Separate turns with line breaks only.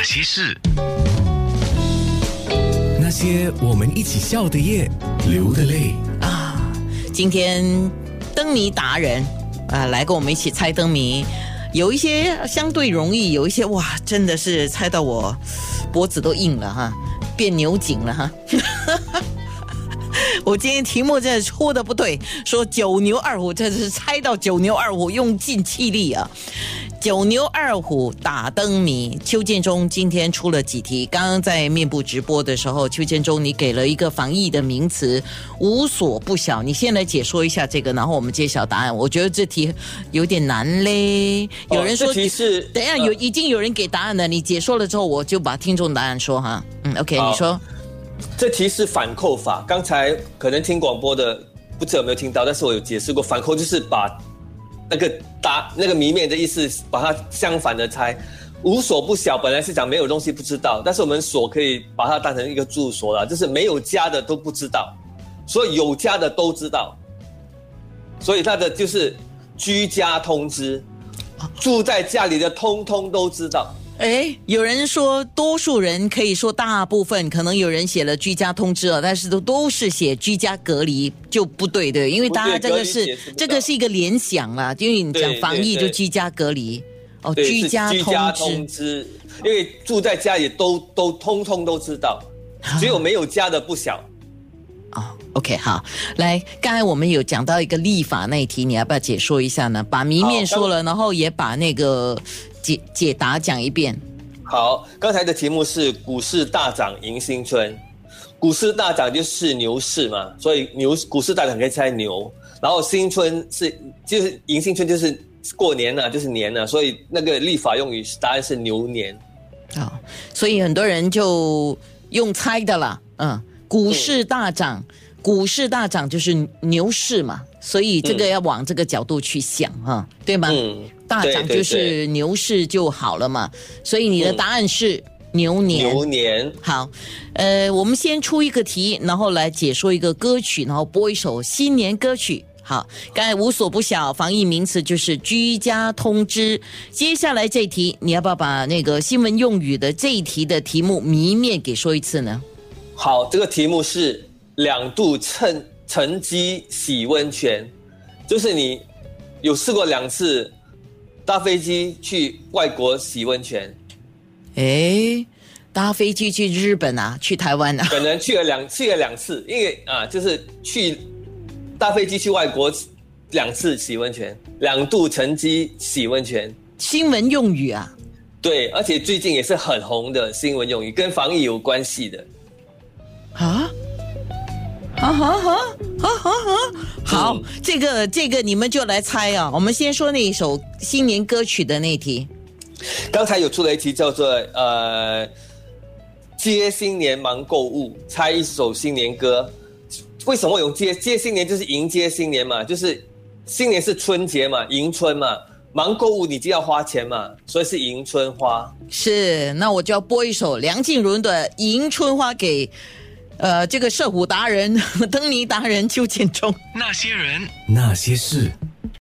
那些事，那些我们一起笑的夜，流的泪啊。
今天灯谜达人啊，来跟我们一起猜灯谜，有一些相对容易，有一些哇，真的是猜到我脖子都硬了哈，变牛颈了哈。我今天题目真的出的不对，说九牛二虎，真是猜到九牛二虎，用尽气力啊！九牛二虎打灯谜，邱建中今天出了几题。刚刚在面部直播的时候，邱建中你给了一个防疫的名词，无所不晓。你先来解说一下这个，然后我们揭晓答案。我觉得这题有点难嘞。有人说
题是
等一下有已经有人给答案了，你解说了之后，我就把听众答案说哈。嗯，OK，你说。
这题是反扣法。刚才可能听广播的不知道有没有听到，但是我有解释过，反扣就是把。那个答那个谜面的意思，把它相反的猜，无所不晓。本来是讲没有东西不知道，但是我们所可以把它当成一个住所了，就是没有家的都不知道，所以有家的都知道，所以它的就是居家通知，住在家里的通通都知道。
哎，有人说多数人可以说大部分，可能有人写了居家通知啊，但是都都是写居家隔离就不对对，因为大家这个是这个是一个联想啊，因为你讲防疫就居家隔离
哦，居家通知，因为住在家里都都通通都知道，只有没有家的不晓。
哦，OK，好，来，刚才我们有讲到一个立法那一题，你要不要解说一下呢？把谜面说了，然后也把那个。解解答讲一遍。
好，刚才的题目是股市大涨迎新春，股市大涨就是牛市嘛，所以牛股市大涨可以猜牛，然后新春是就是迎新春就是过年了，就是年了，所以那个立法用语答案是牛年。
啊，所以很多人就用猜的了，嗯，股市大涨，股市大涨就是牛市嘛，所以这个要往这个角度去想哈，对吗？嗯。大涨就是牛市就好了嘛，所以你的答案是牛年。
牛年
好，呃，我们先出一个题，然后来解说一个歌曲，然后播一首新年歌曲。好，刚才无所不晓，防疫名词就是居家通知。接下来这题，你要不要把那个新闻用语的这一题的题目谜面给说一次呢？
好，这个题目是两度趁乘机洗温泉，就是你有试过两次。搭飞机去外国洗温泉，
哎，搭飞机去日本啊，去台湾啊？
可能去了两去了两次，因为啊，就是去搭飞机去外国两次洗温泉，两度乘机洗温泉。
新闻用语啊？
对，而且最近也是很红的新闻用语，跟防疫有关系的。啊？
好好好好好好，好，这个这个你们就来猜啊！我们先说那一首新年歌曲的那题。
刚才有出了一题叫做呃，接新年忙购物，猜一首新年歌。为什么用接接新年？就是迎接新年嘛，就是新年是春节嘛，迎春嘛，忙购物你就要花钱嘛，所以是迎春花。
是，那我就要播一首梁静茹的《迎春花》给。呃，这个射虎达人、灯谜达人邱建中，
那些人，那些事。